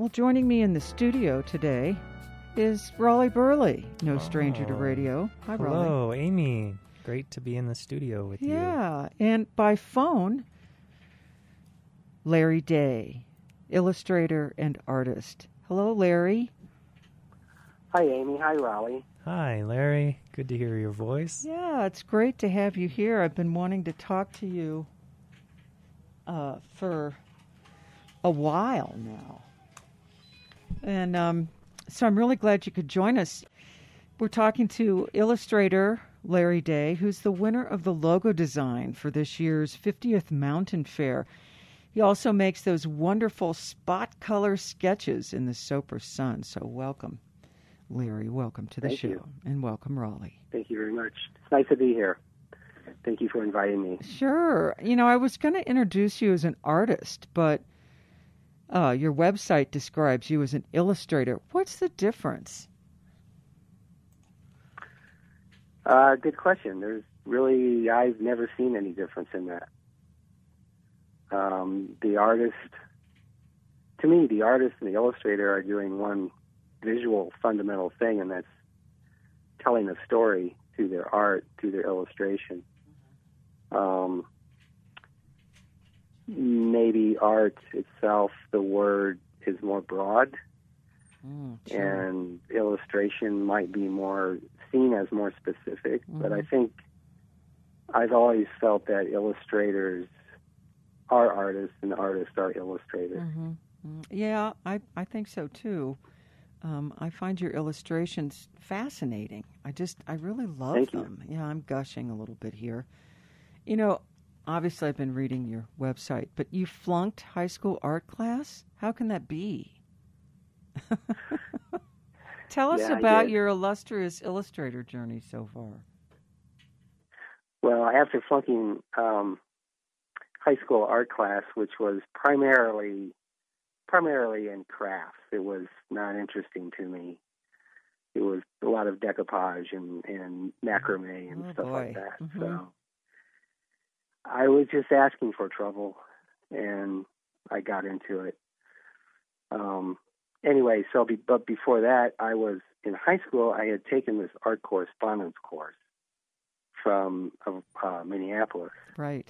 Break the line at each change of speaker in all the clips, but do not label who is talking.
Well, joining me in the studio today is Raleigh Burleigh, no stranger to
Oh.
radio. Hi, Raleigh.
Hello, Amy. Great to be in the studio with you.
Yeah, and by phone, Larry Day, illustrator and artist. Hello, Larry.
Hi, Amy. Hi, Raleigh.
Hi, Larry. Good to hear your voice.
Yeah, it's great to have you here. I've been wanting to talk to you uh, for a while now. And um, so I'm really glad you could join us. We're talking to illustrator Larry Day, who's the winner of the logo design for this year's 50th Mountain Fair. He also makes those wonderful spot color sketches in the Sopris Sun. So welcome, Larry. Welcome to the
Thank
show.
you.
And welcome, Raleigh.
Thank you very much. It's nice to be here. Thank you for inviting me.
Sure. You know, I was going to introduce you as an artist, but uh, your website describes you as an illustrator. What's the difference?
Uh, good question. There's really, I've never seen any difference in that. Um, the artist, to me, the artist and the illustrator are doing one visual fundamental thing, and that's telling a story through their art, through their illustration. Um, maybe art itself, the word is more broad.
Mm,
and illustration might be more seen as more specific. But I think I've always felt that illustrators are artists and artists are illustrators.
hmm Yeah, I, I think so too. Um, I find your illustrations fascinating. I just, I really love
Thank you.
them. Yeah, I'm gushing a little bit here. You know, obviously I've been reading your website, but you flunked high school art class? How can that be? Tell us
Yeah,
about your illustrious illustrator journey so far.
Well, after flunking um, high school art class, which was primarily primarily in crafts, it was not interesting to me. It was a lot of decoupage and, and macrame and
Oh,
stuff like
boy.
that.
Mhm.
So I was just asking for trouble, and I got into it. Um, anyway, so be, but before that, I was in high school. I had taken this art correspondence course from uh, Minneapolis,
Right.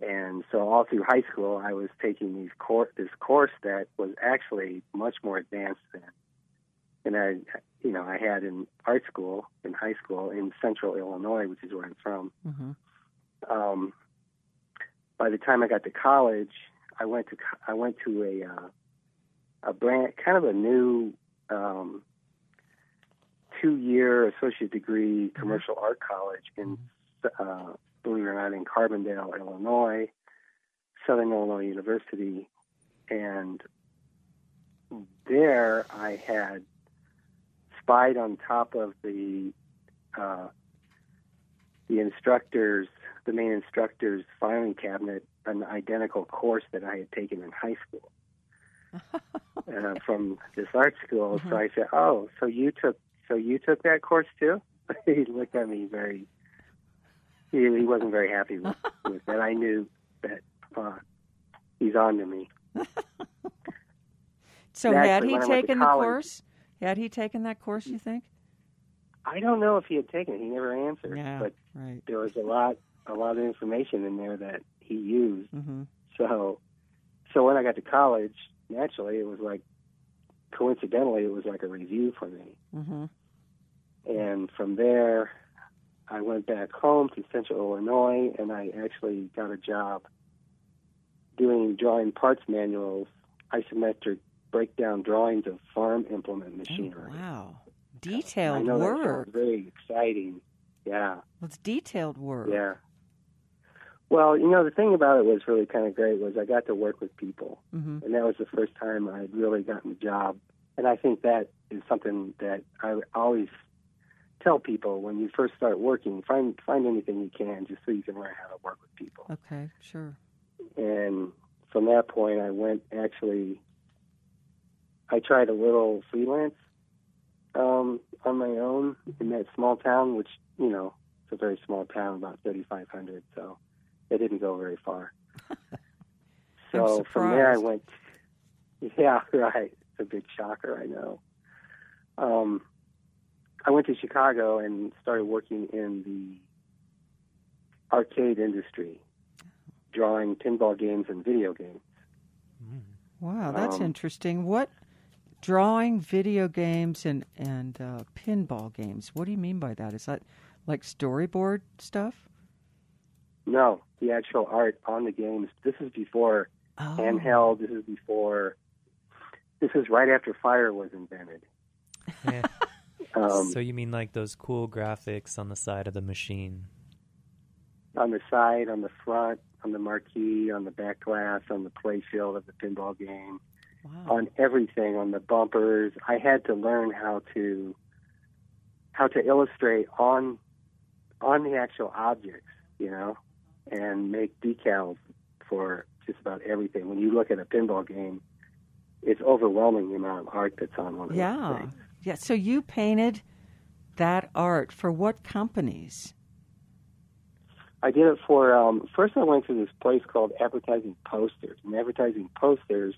and so all through high school, I was taking these cour- this course that was actually much more advanced than, than I, you know, I had in art school in high school in Central Illinois, which is where I'm from.
hmm
Um, by the time I got to college, I went to I went to a uh, a brand kind of a new um, two year associate degree commercial art college in uh, believe it or not in Carbondale, Illinois, Southern Illinois University, and there I had spied on top of the uh, the instructor's the main instructor's filing cabinet an identical course that I had taken in high school uh, from this art school. So I said, "Oh, so you took so you took that course too?" he looked at me very. He, he wasn't very happy with, with that. I knew that uh, he's on to me.
So
And
had he
when I went to
taken the course? Had he taken that course, you think?
I don't know if he had taken it. He never answered.
Yeah.
But
Right.
there was a lot a lot of information in there that he used.
hmm
So, so when I got to college, naturally, it was like, coincidentally, it was like a review for me.
hmm
And from there, I went back home to Central Illinois, and I actually got a job doing drawing parts manuals, isometric breakdown drawings of farm implement machinery.
Oh, wow.
I
Detailed
know that
work.
sounds very exciting. Yeah.
Well, it's detailed work.
Yeah. Well, you know, the thing about it was really kind of great was I got to work with people,
hmm
and that was the first time I'd really gotten a job. And I think that is something that I always tell people when you first start working, find find anything you can just so you can learn how to work with people.
Okay, sure.
And from that point, I went actually. I tried a little freelance um, on my own in that small town, which you know it's a very small town, about 3,500. So it didn't go very far. so from there, I went. Yeah, right. It's a big shocker, I know. Um, I went to Chicago and started working in the arcade industry, drawing pinball games and video games.
Wow, that's
Um,
interesting. What drawing video games and and uh, pinball games? What do you mean by that? Is that like storyboard stuff?
No, the actual art on the games. This is before
Oh.
handheld. This is before. This is right after fire was invented.
Yeah.
Um,
so you mean like those cool graphics on the side of the machine?
on the side, on the front, on the marquee, on the back glass, on the play field of the pinball game,
Wow.
on everything, on the bumpers. I had to learn how to how to illustrate on on the actual objects, you know, and make decals for just about everything. When you look at a pinball game, it's overwhelming the amount of art that's on one of
Yeah.
those.
Yeah. So you painted that art for what companies?
I did it for um, first. I went to this place called Advertising Posters, and Advertising Posters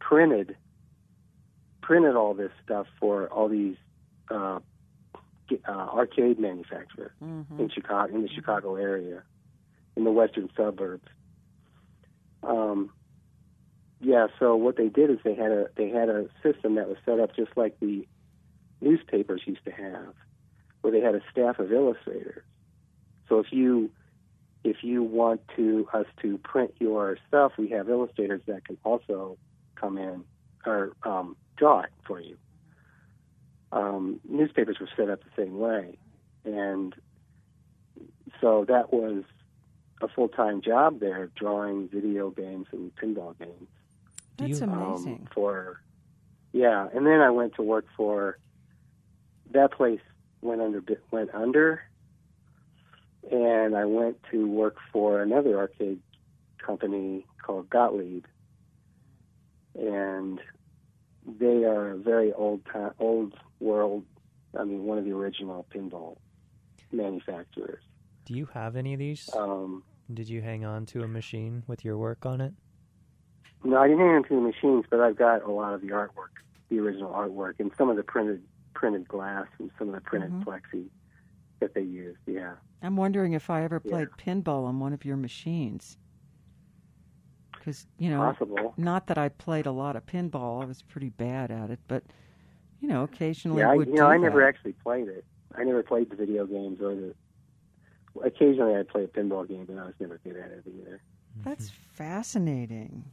printed printed all this stuff for all these uh, uh, arcade manufacturers
Mm-hmm.
in Chicago, in the Chicago area, in the western suburbs. Um, yeah. So what they did is they had a they had a system that was set up just like the newspapers used to have, where they had a staff of illustrators. So if you if you want to us to print your stuff, we have illustrators that can also come in or um, draw it for you. Um, newspapers were set up the same way, and so that was a full time job there, drawing video games and pinball games.
That's
you-
amazing.
Um, for yeah, and then I went to work for that place went under went under, and I went to work for another arcade company called Gottlieb, and they are a very old time, old world. I mean, one of the original pinball manufacturers.
Do you have any of these?
Um,
Did you hang on to a machine with your work on it?
No, I didn't hang on to the machines, but I've got a lot of the artwork, the original artwork, and some of the printed printed glass and some of the printed
Mhm.
plexi that they used. Yeah,
I'm wondering if I ever played pinball on one of your machines. Because you know,
possible.
not that I played a lot of pinball. I was pretty bad at it, but you know, occasionally
Yeah, I,
would
you know,
do
I never
that.
actually played it. I never played the video games or the. Occasionally, I'd play a pinball game, but I was never good at it either.
That's fascinating.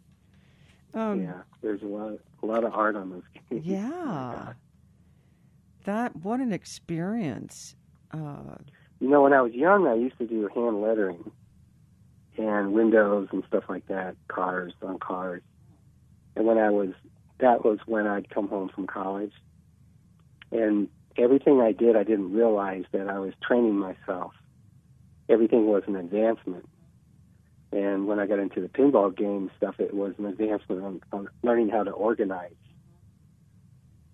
Um,
yeah, there's a lot, a lot of art on those games.
yeah. That what an experience. Uh,
You know, when I was young, I used to do hand lettering and windows and stuff like that, cars on cars. And when I was, that was when I'd come home from college. And everything I did, I didn't realize that I was training myself. Everything was an advancement. And when I got into the pinball game stuff, it was an advancement on, on learning how to organize,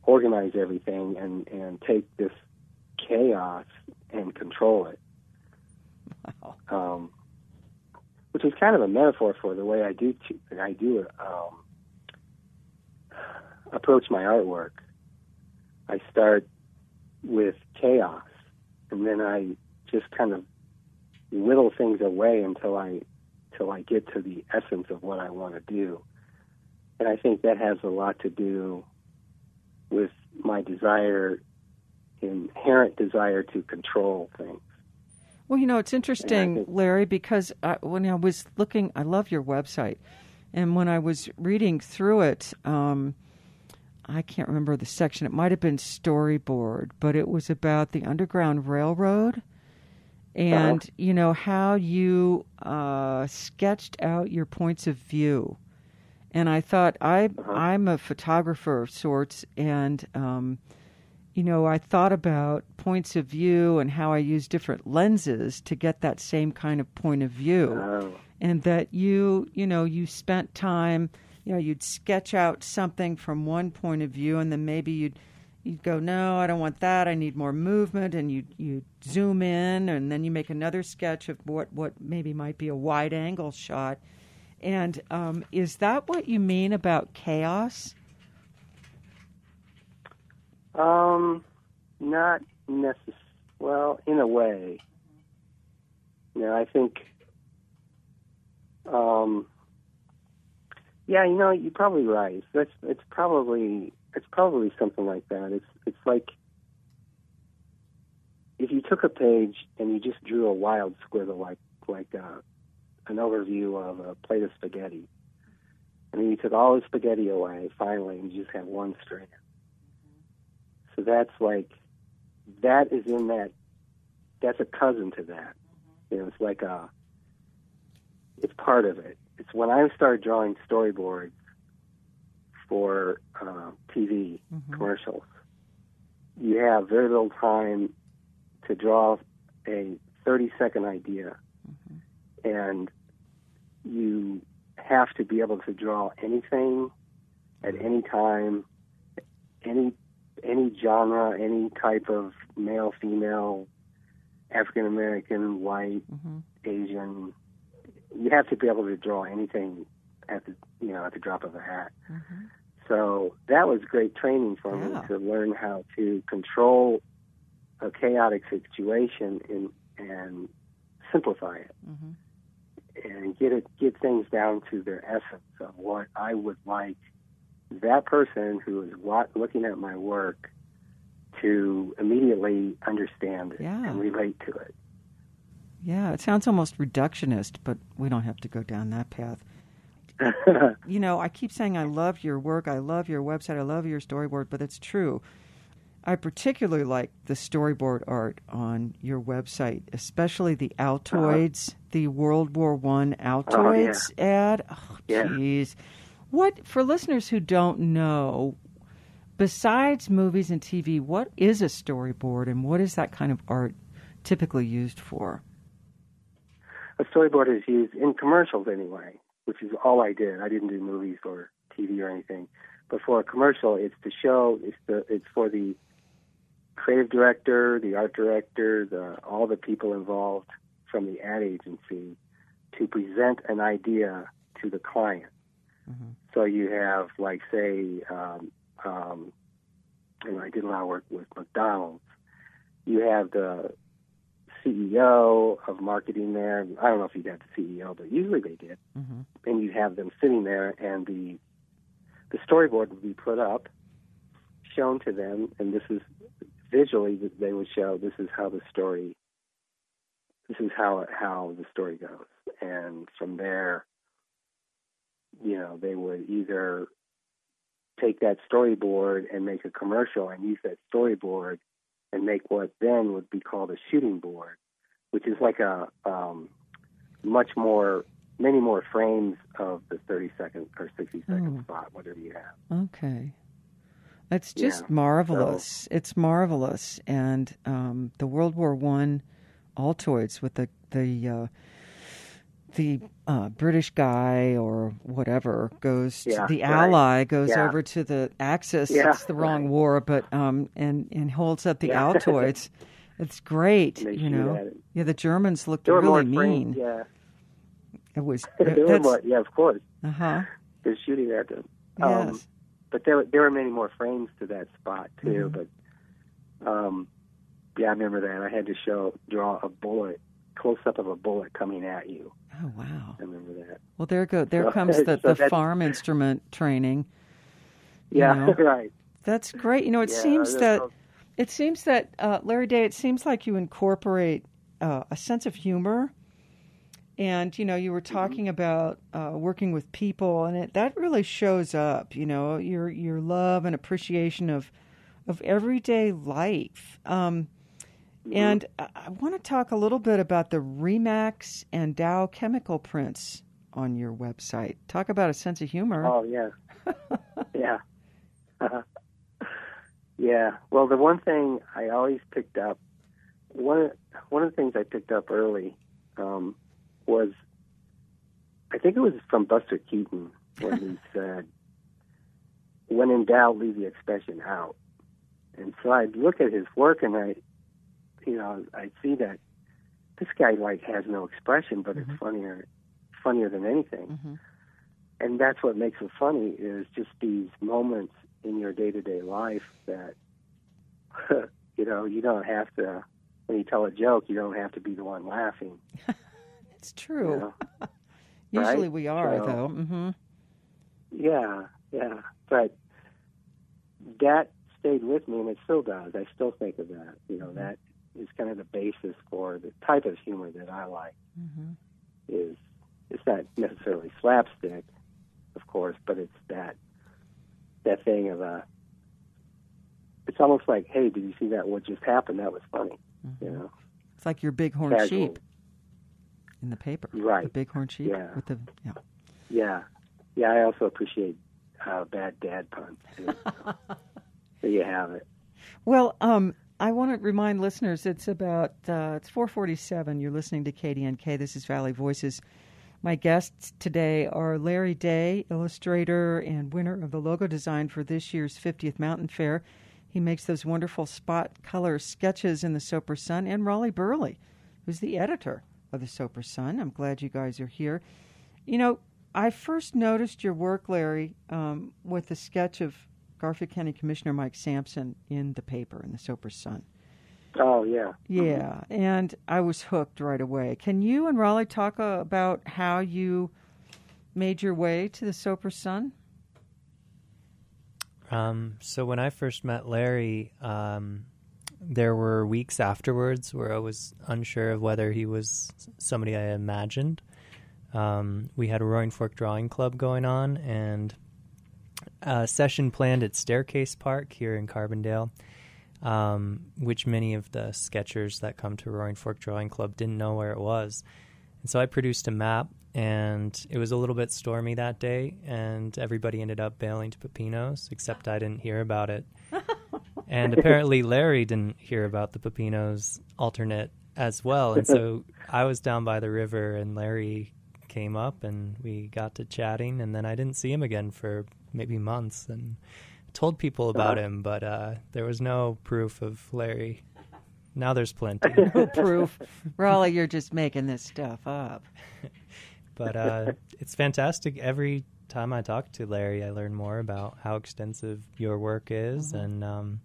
organize everything, and and take this chaos and control it.
wow.
Um, which is kind of a metaphor for the way I do t- I do um, approach my artwork. I start with chaos, and then I just kind of whittle things away until I till I get to the essence of what I want to do. And I think that has a lot to do with my desire, inherent desire to control things.
Well, you know, it's interesting,
think-
Larry, because I, when I was looking, I love your website, and when I was reading through it, um, I can't remember the section. It might have been storyboard, but it was about the Underground Railroad, and you know how you uh, sketched out your points of view. And I thought I
Uh-huh.
I'm a photographer of sorts, and um, you know, I thought about points of view and how I use different lenses to get that same kind of point of view.
Oh,
and that you, you know, you spent time, you know, you'd sketch out something from one point of view and then maybe you'd you'd go, "No, I don't want that. I need more movement." And you you zoom in and then you make another sketch of what what maybe might be a wide angle shot. And um, is that what you mean about chaos?
Um, not necess. Well, in a way. You know, I think. Um. Yeah, you know, you're probably right. That's it's probably it's probably something like that. It's it's like if you took a page and you just drew a wild squiggle, like like uh, an overview of a plate of spaghetti, and then you took all the spaghetti away finally, and you just have one strand. So that's like that is in that. That's a cousin to that. You know, it's like a. It's part of it. It's when I started drawing storyboards for uh, TV
Mhm.
commercials. You have very little time to draw a 30 second idea, and you have to be able to draw anything at any time, any any genre, any type of male, female, African American, white,
Mhm.
Asian. You have to be able to draw anything at the you know at the drop of a hat.
Mhm.
So that was great training for
Yeah.
me to learn how to control a chaotic situation and and simplify it
Mhm.
and get it get things down to their essence of what I would like that person who is wa- looking at my work to immediately understand it
Yeah.
and relate to it.
Yeah, it sounds almost reductionist, but we don't have to go down that path. You know, I keep saying I love your work, I love your website, I love your storyboard, but it's true. I particularly like the storyboard art on your website, especially the uh-huh. Altoids, the World War One oh, Altoids ad. Oh,
Yeah.
jeez. What for listeners who don't know, besides movies and TV, what is a storyboard and what is that kind of art typically used for?
a storyboard is used in commercials anyway, which is all I did. I didn't do movies or TV or anything. But for a commercial, it's the show. It's the. It's for the creative director, the art director, the all the people involved from the ad agency to present an idea to the client.
Mhm.
So you have, like, say, um, um, you know, I did a lot of work with McDonald's. You have the CEO of marketing there. I don't know if you'd have the CEO, but usually they did.
hmm
And you'd have them sitting there, and the the storyboard would be put up, shown to them, and this is visually they would show this is how the story. This is how how the story goes, and from there, you know, they would either take that storyboard and make a commercial and use that storyboard and make what then would be called a shooting board, which is like a um, much more, many more frames of the 30 second or 60 second
Hmm.
spot, whatever you have.
Okay. It's just
Yeah,
marvelous. It's marvelous, and um, the World War One Altoids with the the uh, the uh, British guy or whatever goes to
Yeah,
the
right.
Ally goes
Yeah.
over to the Axis.
Yeah,
it's the wrong
right.
war, but um, and and holds up the. Altoids. It's great, you know. Yeah, the Germans looked
were
really mean.
yeah.
It was
there were more, yeah, of course.
uh huh.
They're shooting at them. Um,
Yes.
but there, there were many more frames to that spot too.
Mhm.
But um, yeah, I remember that. I had to show draw a bullet, close up of a bullet coming at you.
Oh wow.
I remember that.
Well, there go. There
So-
comes the,
so
the farm instrument training. You
Yeah,
know,
right.
That's great. You know, it
Yeah,
seems that it seems that uh, Larry Day. It seems like you incorporate uh, a sense of humor, and you know, you were talking about uh, working with people, and it that really shows up. You know, your your love and appreciation of of everyday life. Um, and I, want to talk a little bit about the Remax and Dow chemical prints on your website. Talk about a sense of humor.
Oh yeah, yeah, yeah. Well, the one thing I always picked up one one of the things I picked up early um, was I think it was from Buster Keaton when he said, "When in doubt, leave the expression out." And so I'd look at his work and I, you know, I'd see that this guy like has no expression, but
Mhm.
it's funnier, funnier than anything.
hmm
and that's what makes it funny is just these moments in your day to day life that you know you don't have to when you tell a joke you don't have to be the one laughing.
it's true.
You know?
Usually
right?
we are
So-
though. hmm
Yeah, yeah. But that stayed with me, and it still does. I still think of that. You know, that is kind of the basis for the type of humor that I like.
hmm
Is it's not necessarily slapstick, of course, but it's that that thing of a. It's almost like, hey, did you see that? What just happened? That was funny. You know,
It's like your bighorn
casual.
sheep in the paper.
Right.
The bighorn sheep
Yeah.
with the yeah.
Yeah, yeah. I also appreciate uh, bad dad puns. There you have it.
Well, um, I want to remind listeners it's about uh, it's 4:47. You're listening to KDNK. This is Valley Voices. My guests today are Larry Day, illustrator and winner of the logo design for this year's 50th Mountain Fair. He makes those wonderful spot color sketches in the Sopris Sun, and Raleigh Burleigh, who's the editor of the Sopris Sun. I'm glad you guys are here. You know, I first noticed your work, Larry, um, with the sketch of Garfield County Commissioner Mike Samson in the paper, in the Sopris Sun.
Oh yeah.
Yeah, and I was hooked right away. Can you and Raleigh talk uh, about how you made your way to the Sopris Sun?
Um, so when I first met Larry, um, there were weeks afterwards where I was unsure of whether he was somebody I imagined. Um, we had a Roaring Fork Drawing Club going on, and a session planned at Staircase Park here in Carbondale, um, which many of the sketchers that come to Roaring Fork Drawing Club didn't know where it was. And so I produced a map, and it was a little bit stormy that day, and everybody ended up bailing to Pepinos, except I didn't hear about it. and apparently Larry didn't hear about the Pepinos alternate as well. And so I was down by the river, and Larry came up, and we got to chatting, and then I didn't see him again for maybe months, and told people about him, but uh, there was no proof of Larry. Now there's plenty.
No proof. Raleigh, you're just making this stuff up.
but uh, it's fantastic. Every time I talk to Larry, I learn more about how extensive your work is, and um,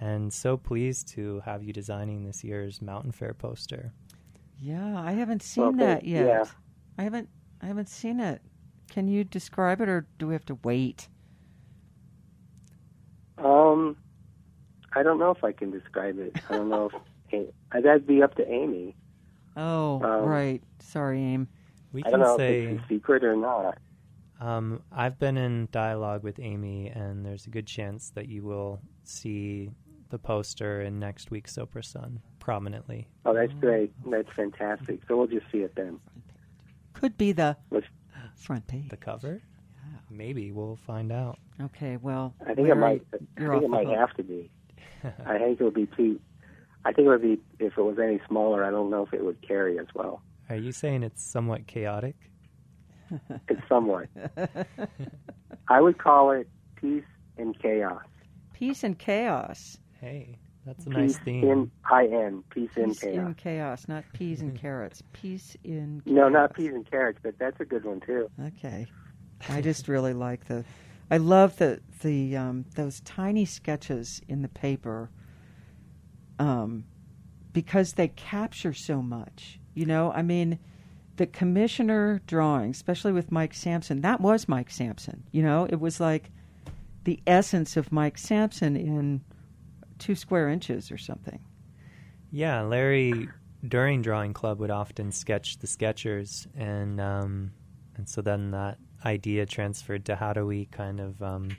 and so pleased to have you designing this year's Mountain Fair poster.
Yeah, I haven't seen
Well,
that yet.
yeah.
I haven't. I haven't seen it. Can you describe it, or do we have to wait?
Um, I don't know if I can describe it. I don't know if that'd be up to Amy.
Oh,
Um,
right. Sorry, Aim.
We
I don't
can
know if
say
it's a secret or not.
um, I've been in dialogue with Amy, and there's a good chance that you will see the poster in next week's Sopris Sun prominently.
Oh, that's great. That's fantastic. So we'll just see it then.
Could be the
Let's-
front page.
The cover? Yeah. Maybe we'll find out.
Okay. Well,
I think it might. I
you're
think it might
hook.
have to be. I think it would be too. I think it would be if it was any smaller. I don't know if it would carry as well.
Are you saying it's somewhat chaotic?
It's somewhat. I would call it peace and chaos.
Peace and chaos.
Hey, that's a
Peace
nice theme.
in I N. Peace, in
Peace
chaos.
in chaos, not peas and carrots. Peace in chaos.
no, not peas and carrots, but that's a good one too.
Okay. I just really like the I love the the um, those tiny sketches in the paper um, because they capture so much. You know, I mean, the commissioner drawing, especially with Mike Samson, that was Mike Samson. You know, it was like the essence of Mike Samson in two square inches or something.
Yeah, Larry during drawing club would often sketch the sketchers, and um, and so then that idea transferred to how do we kind of um,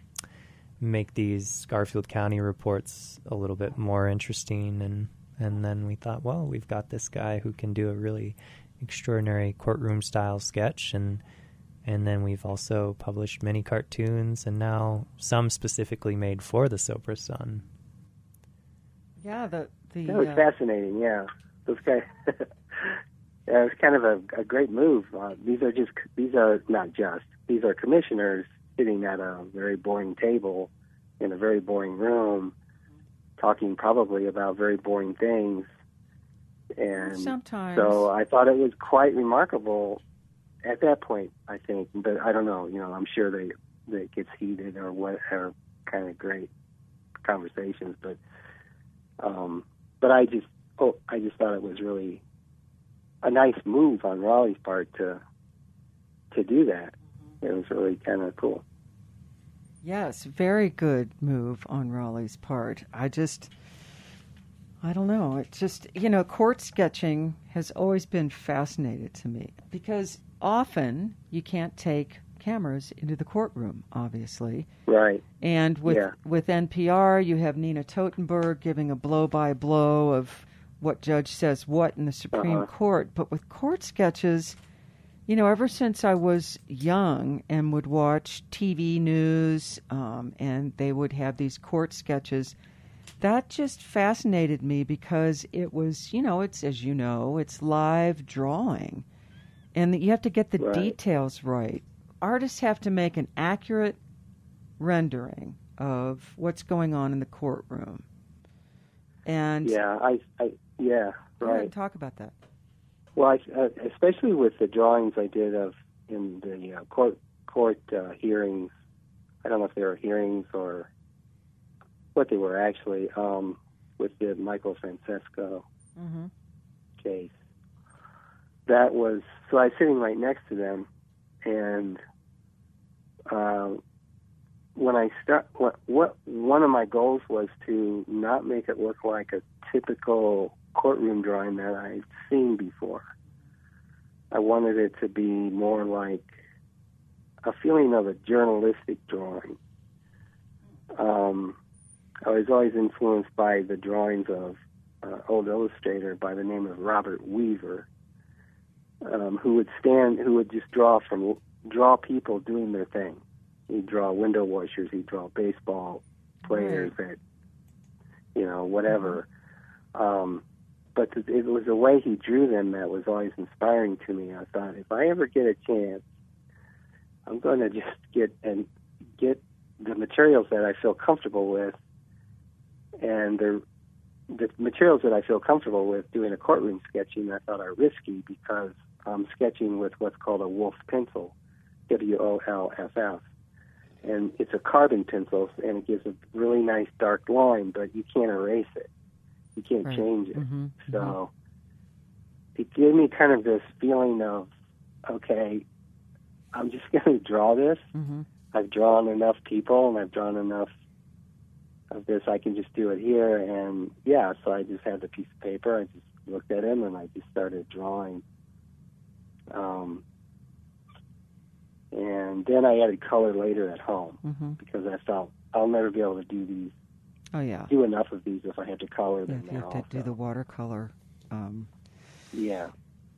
make these Garfield County reports a little bit more interesting, and and then we thought, well, we've got this guy who can do a really extraordinary courtroom style sketch, and and then we've also published many cartoons, and now some specifically made for the Sopris Sun.
Yeah, the the
That was
uh,
fascinating. Yeah, those guys. yeah, it was kind of a, a great move. Uh, these are just these are not just these are commissioners sitting at a very boring table in a very boring room, talking probably about very boring things. And
sometimes
so I thought it was quite remarkable at that point, I think, but I don't know. You know, I'm sure they they gets heated or what are kind of great conversations, but um, but I just oh I just thought it was really a nice move on Raleigh's part to to do that. It was really kind of cool.
Yes, very good move on Raleigh's part. I just, I don't know. It's just, you know, court sketching has always been fascinated to me because often you can't take cameras into the courtroom, obviously.
Right.
And with
Yeah.
with NPR, you have Nina Totenberg giving a blow by blow of what judge says what in the Supreme
Uh-huh.
Court. But with court sketches, you know, ever since I was young and would watch TV news, um, and they would have these court sketches, that just fascinated me because it was, you know, it's as you know, it's live drawing, and you have to get the
Right.
details right. Artists have to make an accurate rendering of what's going on in the courtroom. And
Yeah. I. I. Yeah. Right.
talk about that.
Well, I, uh, especially with the drawings I did of in the uh, court court uh, hearings. I don't know if they were hearings or what they were actually um, with the Michael Francesco
Mm-hmm.
case. That was so. I was sitting right next to them, and uh, when I start, what what one of my goals was to not make it look like a typical courtroom drawing that I've seen before. I wanted it to be more like a feeling of a journalistic drawing. Um, I was always influenced by the drawings of uh, old illustrator by the name of Robert Weaver, um, who would stand, who would just draw from draw people doing their thing. He'd draw window washers, he'd draw baseball players that, you know, whatever. Um, but it was the way he drew them that was always inspiring to me. I thought if I ever get a chance, I'm going to just get and get the materials that I feel comfortable with, and the the materials that I feel comfortable with doing a courtroom sketching. I thought are risky because I'm sketching with what's called a Wolff pencil, W O L F F, and it's a carbon pencil, and it gives a really nice dark line, but you can't erase it. You can't
Right.
change it.
Mm-hmm.
So it gave me kind of this feeling of, okay, I'm just going to draw this.
Mm-hmm.
I've drawn enough people and I've drawn enough of this. I can just do it here. And yeah, so I just had the piece of paper. I just looked at him and I just started drawing. Um, and then I added color later at home
Mm-hmm.
because I felt I'll never be able to do these,
Oh yeah.
do enough of these if I have to color
Yeah,
them
you have to do the watercolor um,
yeah.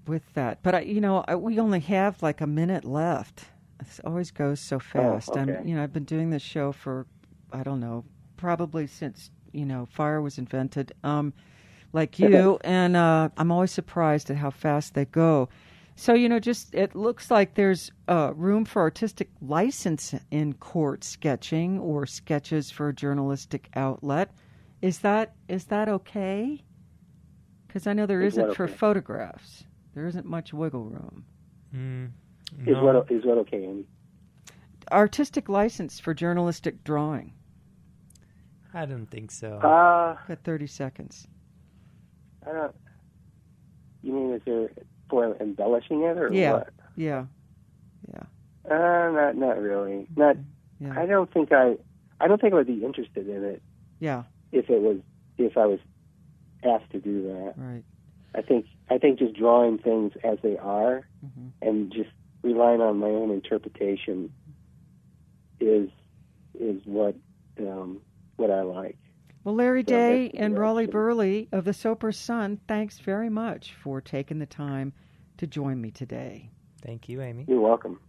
with that. But I, you know, I, we only have like a minute left. This always goes so fast.
Oh, okay.
I'm, you know, I've been doing this show for, I don't know, probably since you know fire was invented. Um, like you, and uh, I'm always surprised at how fast they go. So you know, just it looks like there's uh, room for artistic license in court sketching or sketches for a journalistic outlet. Is that is that okay? Because I know there
Is what
isn't for
okay?
photographs. There isn't much wiggle room.
Mm,
Is
no.
what is what okay, Amy?
Artistic license for journalistic drawing.
I don't think so.
Uh,
Got 30 seconds.
I don't. You mean is there for embellishing it or
Yeah.
what?
Yeah.
Uh, not not really. Not.
Yeah.
I don't think I. I don't think I would be interested in it
Yeah.
if it was if I was asked to do that.
Right.
I think I think just drawing things as they are
hmm
and just relying on my own interpretation is is what um, what I like.
Well, Larry
So
Day
the
and Raleigh. Burleigh of the Sopris Sun, thanks very much for taking the time to join me today.
Thank you, Amy.
You're welcome.